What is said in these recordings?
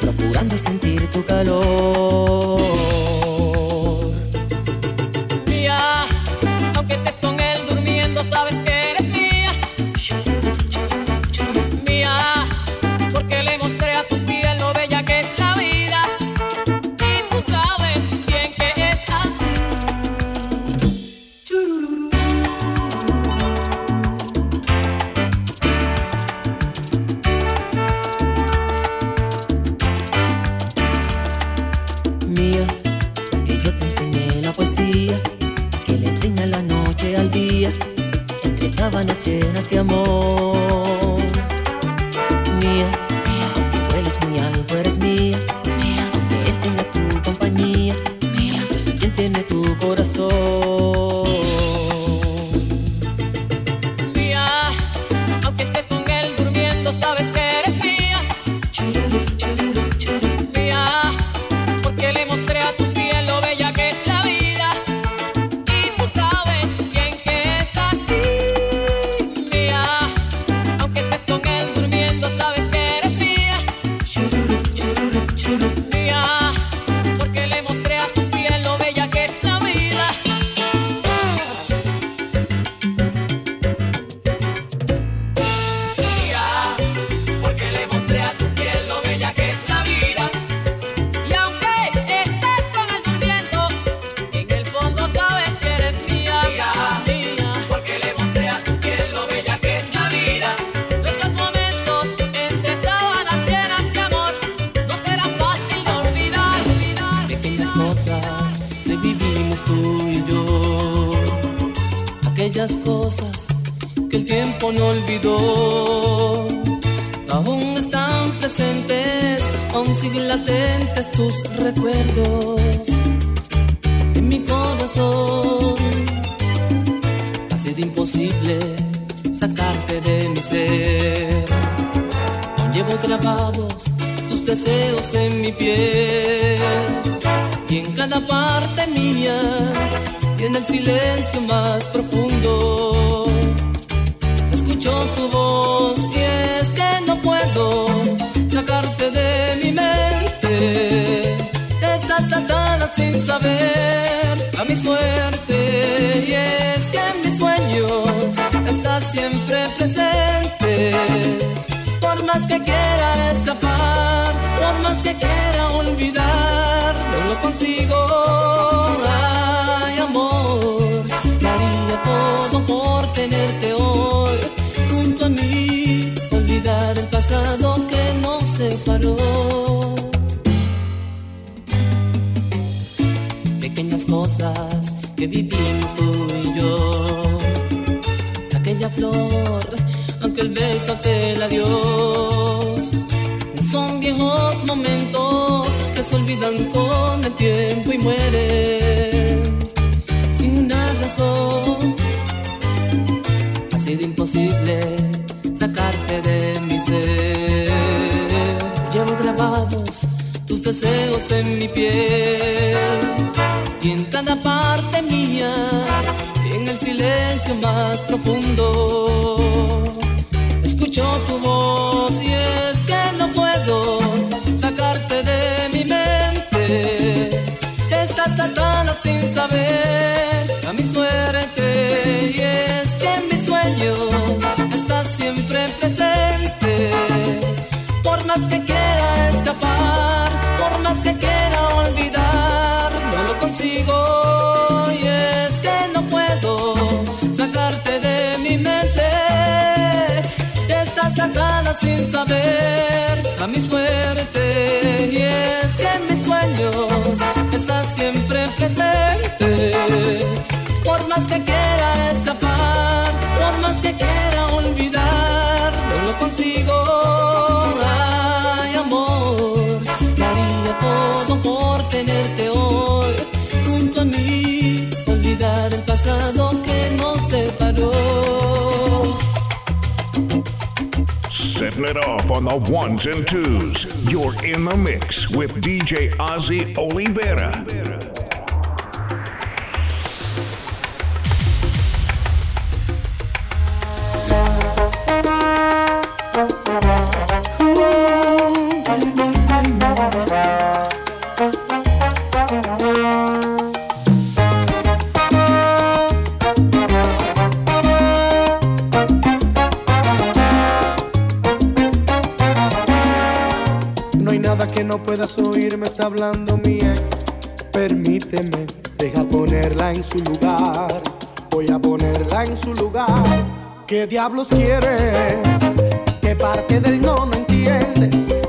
procurando sentir tu calor. que quiera escapar, por más que quiera olvidar, no lo consigo. Ay, amor, daría todo por tenerte hoy junto a mí, olvidar el pasado que nos separó. Pequeñas cosas que viví muere sin una razón. Ha sido imposible sacarte de mi ser. Llevo grabados tus deseos en mi piel y en cada parte mía, en el silencio más profundo. saber. on the ones and twos. You're in the mix with DJ Ozzy Oliveira. hablando mi ex. Permíteme, deja ponerla en su lugar. Voy a ponerla en su lugar. ¿Qué diablos quieres? ¿Qué parte del no me entiendes?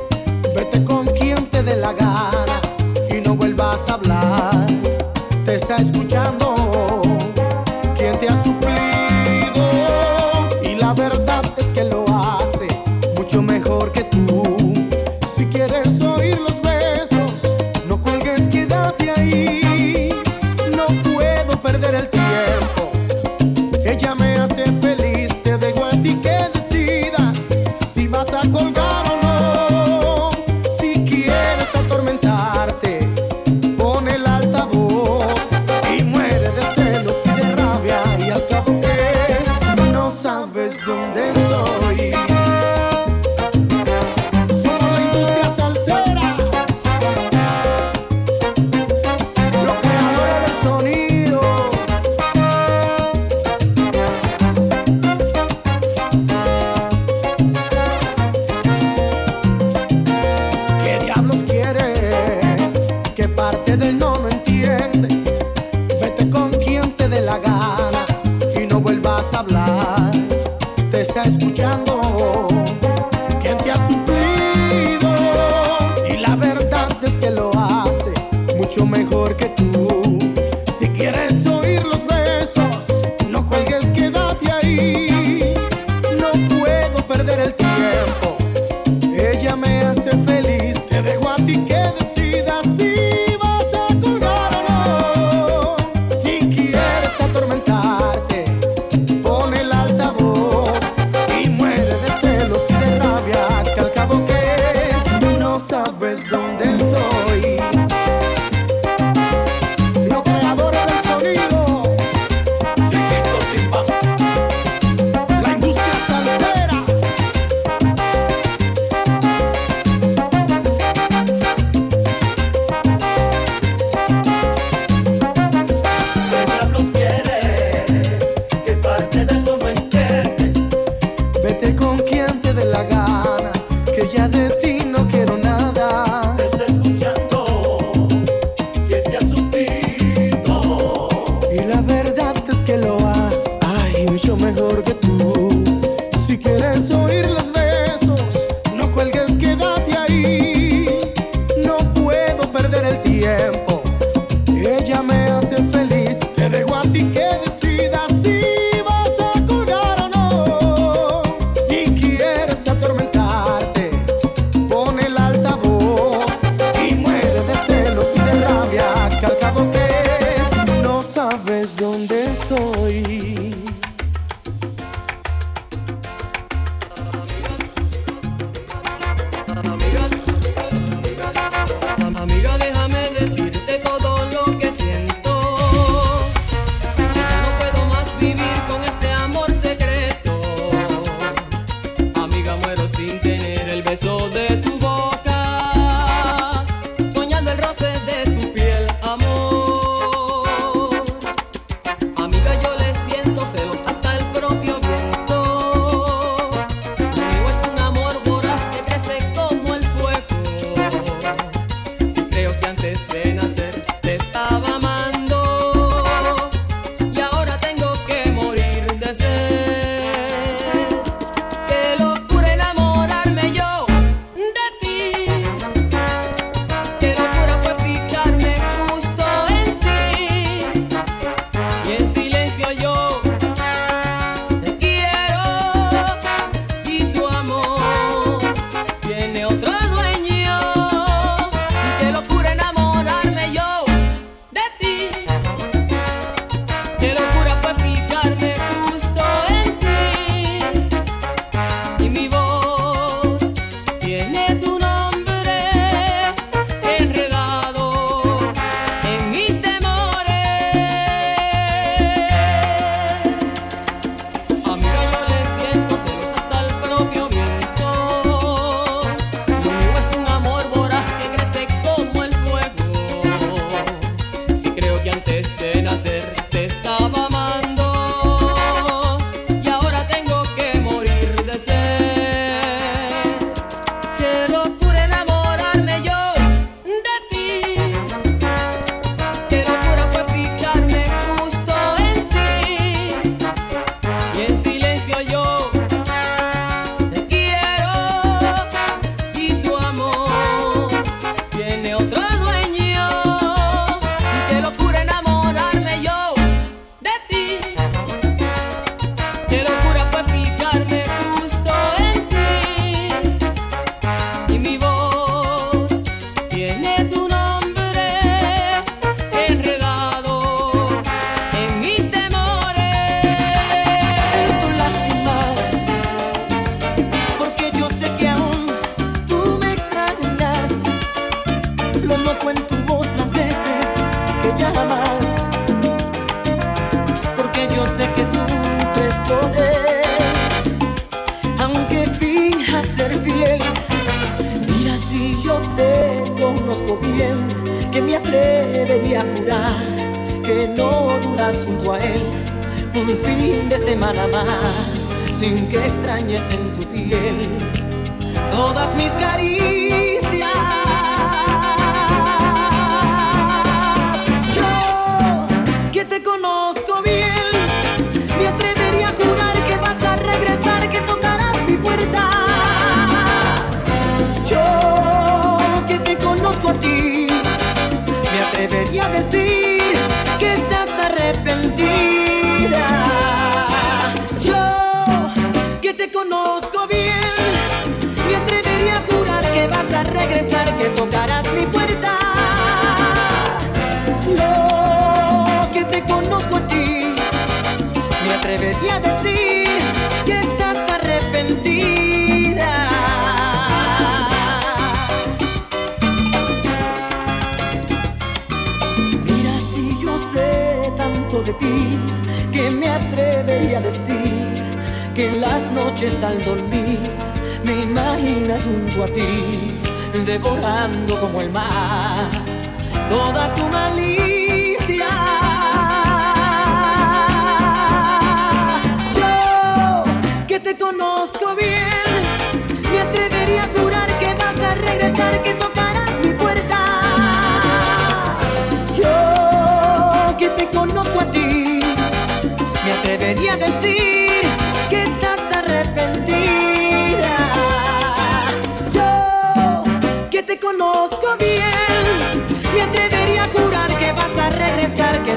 que me atrevería a jurar que no duras junto a él un fin de semana más sin que extrañes en tu piel todas mis caricias. las noches al dormir me imaginas junto a ti, devorando como el mar. Toda tu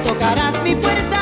tocarás mi puerta.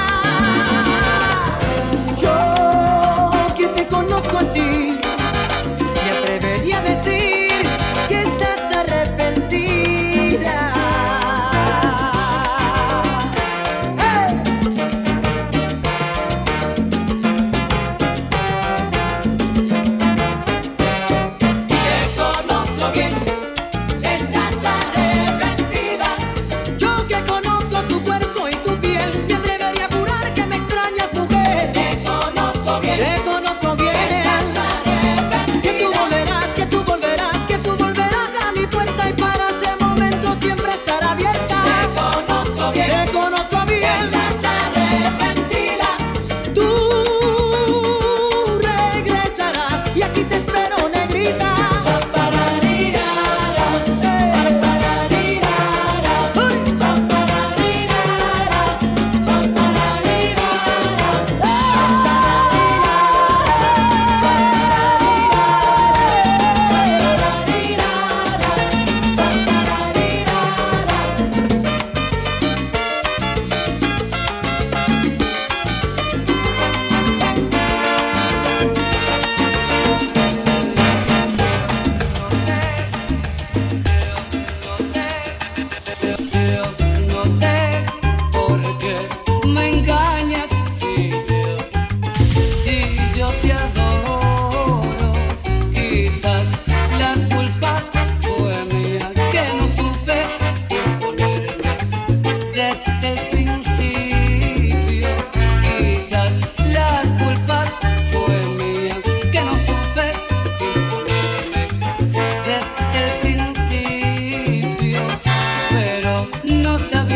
no.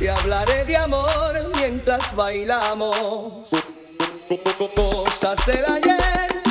Y hablaré de amor mientras bailamos. Cosas del ayer,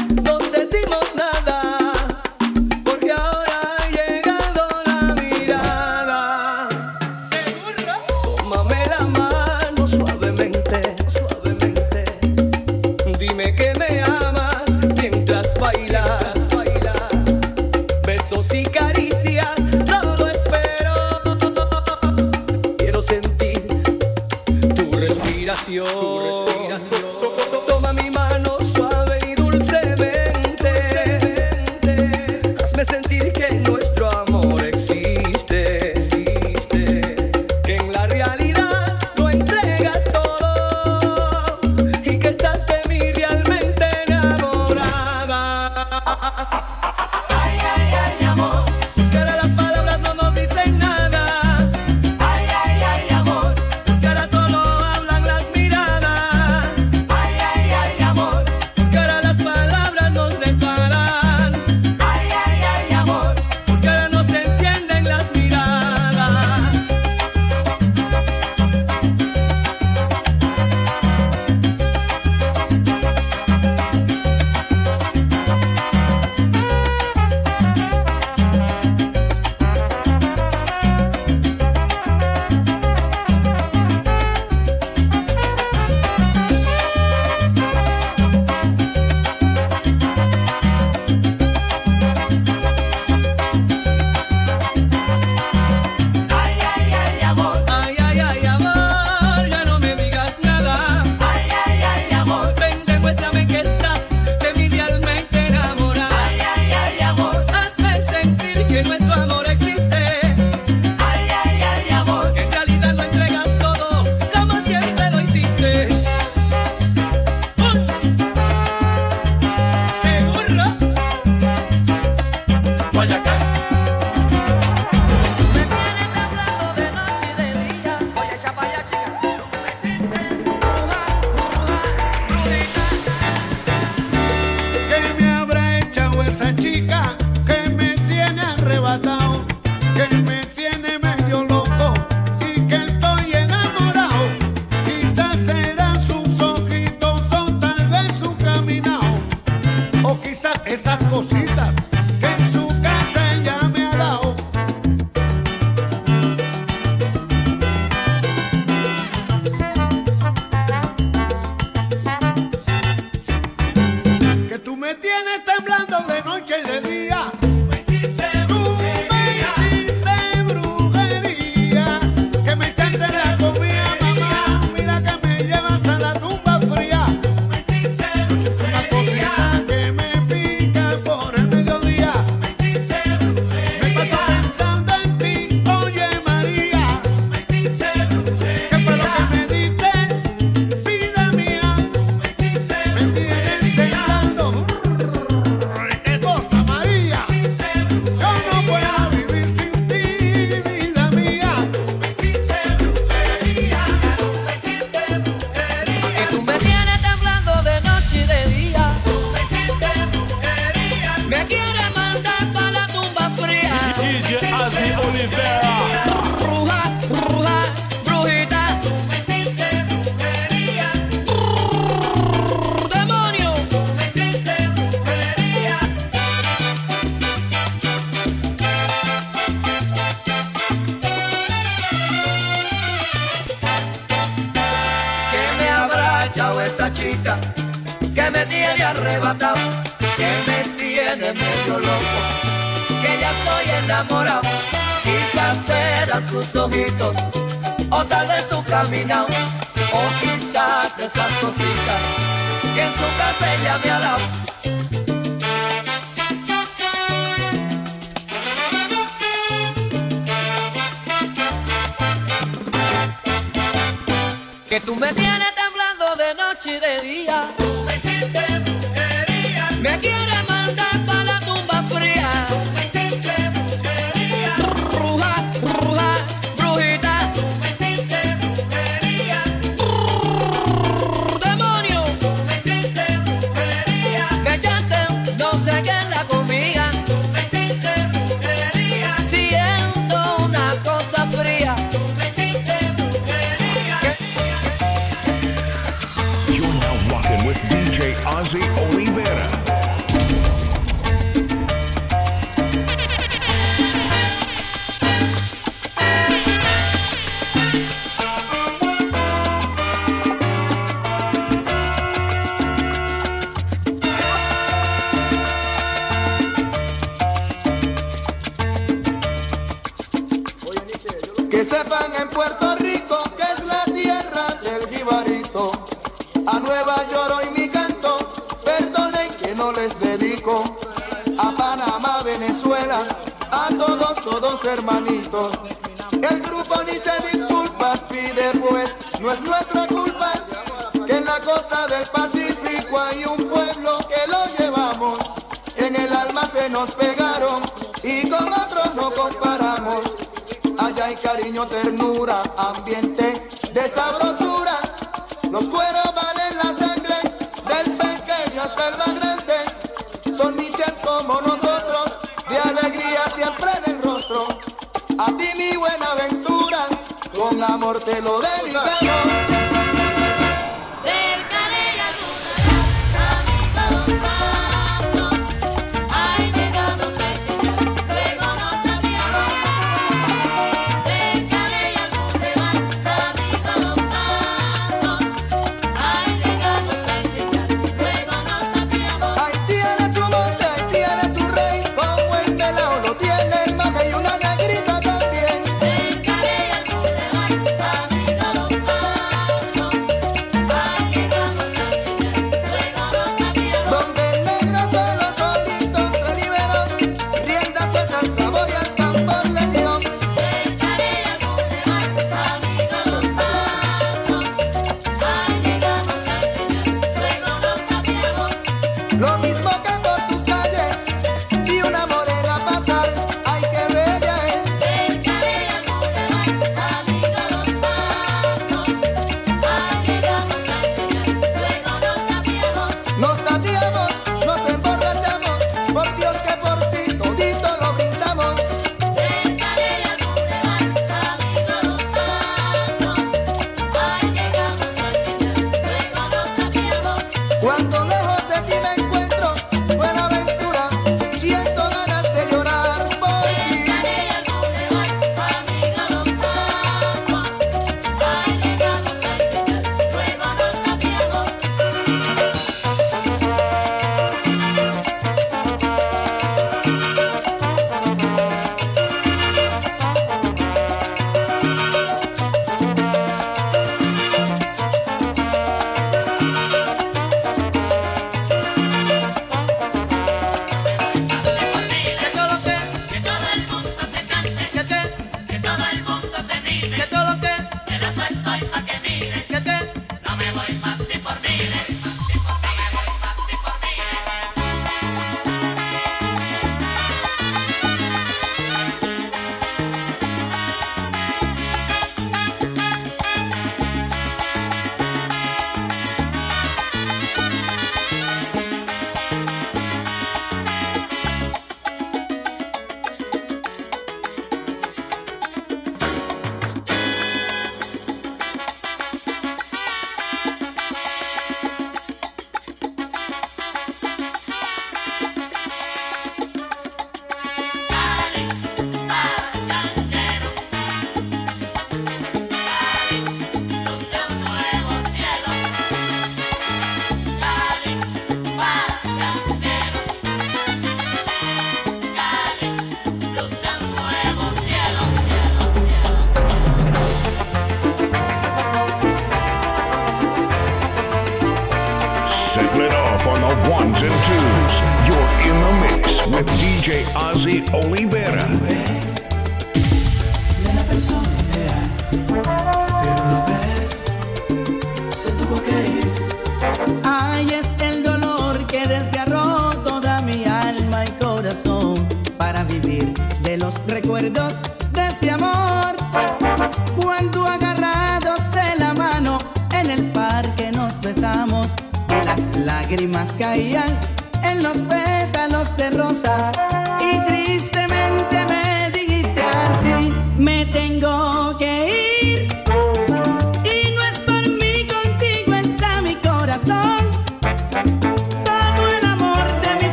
Quizás eran sus ojitos, o tal vez su caminar, o quizás esas cositas que en su casa ella me ha dado. que tú me tienes temblando de noche y de día. Ozzy Oliveira. Cuando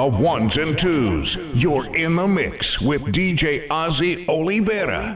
the ones and twos. You're in the mix with DJ Ozzy Oliveira.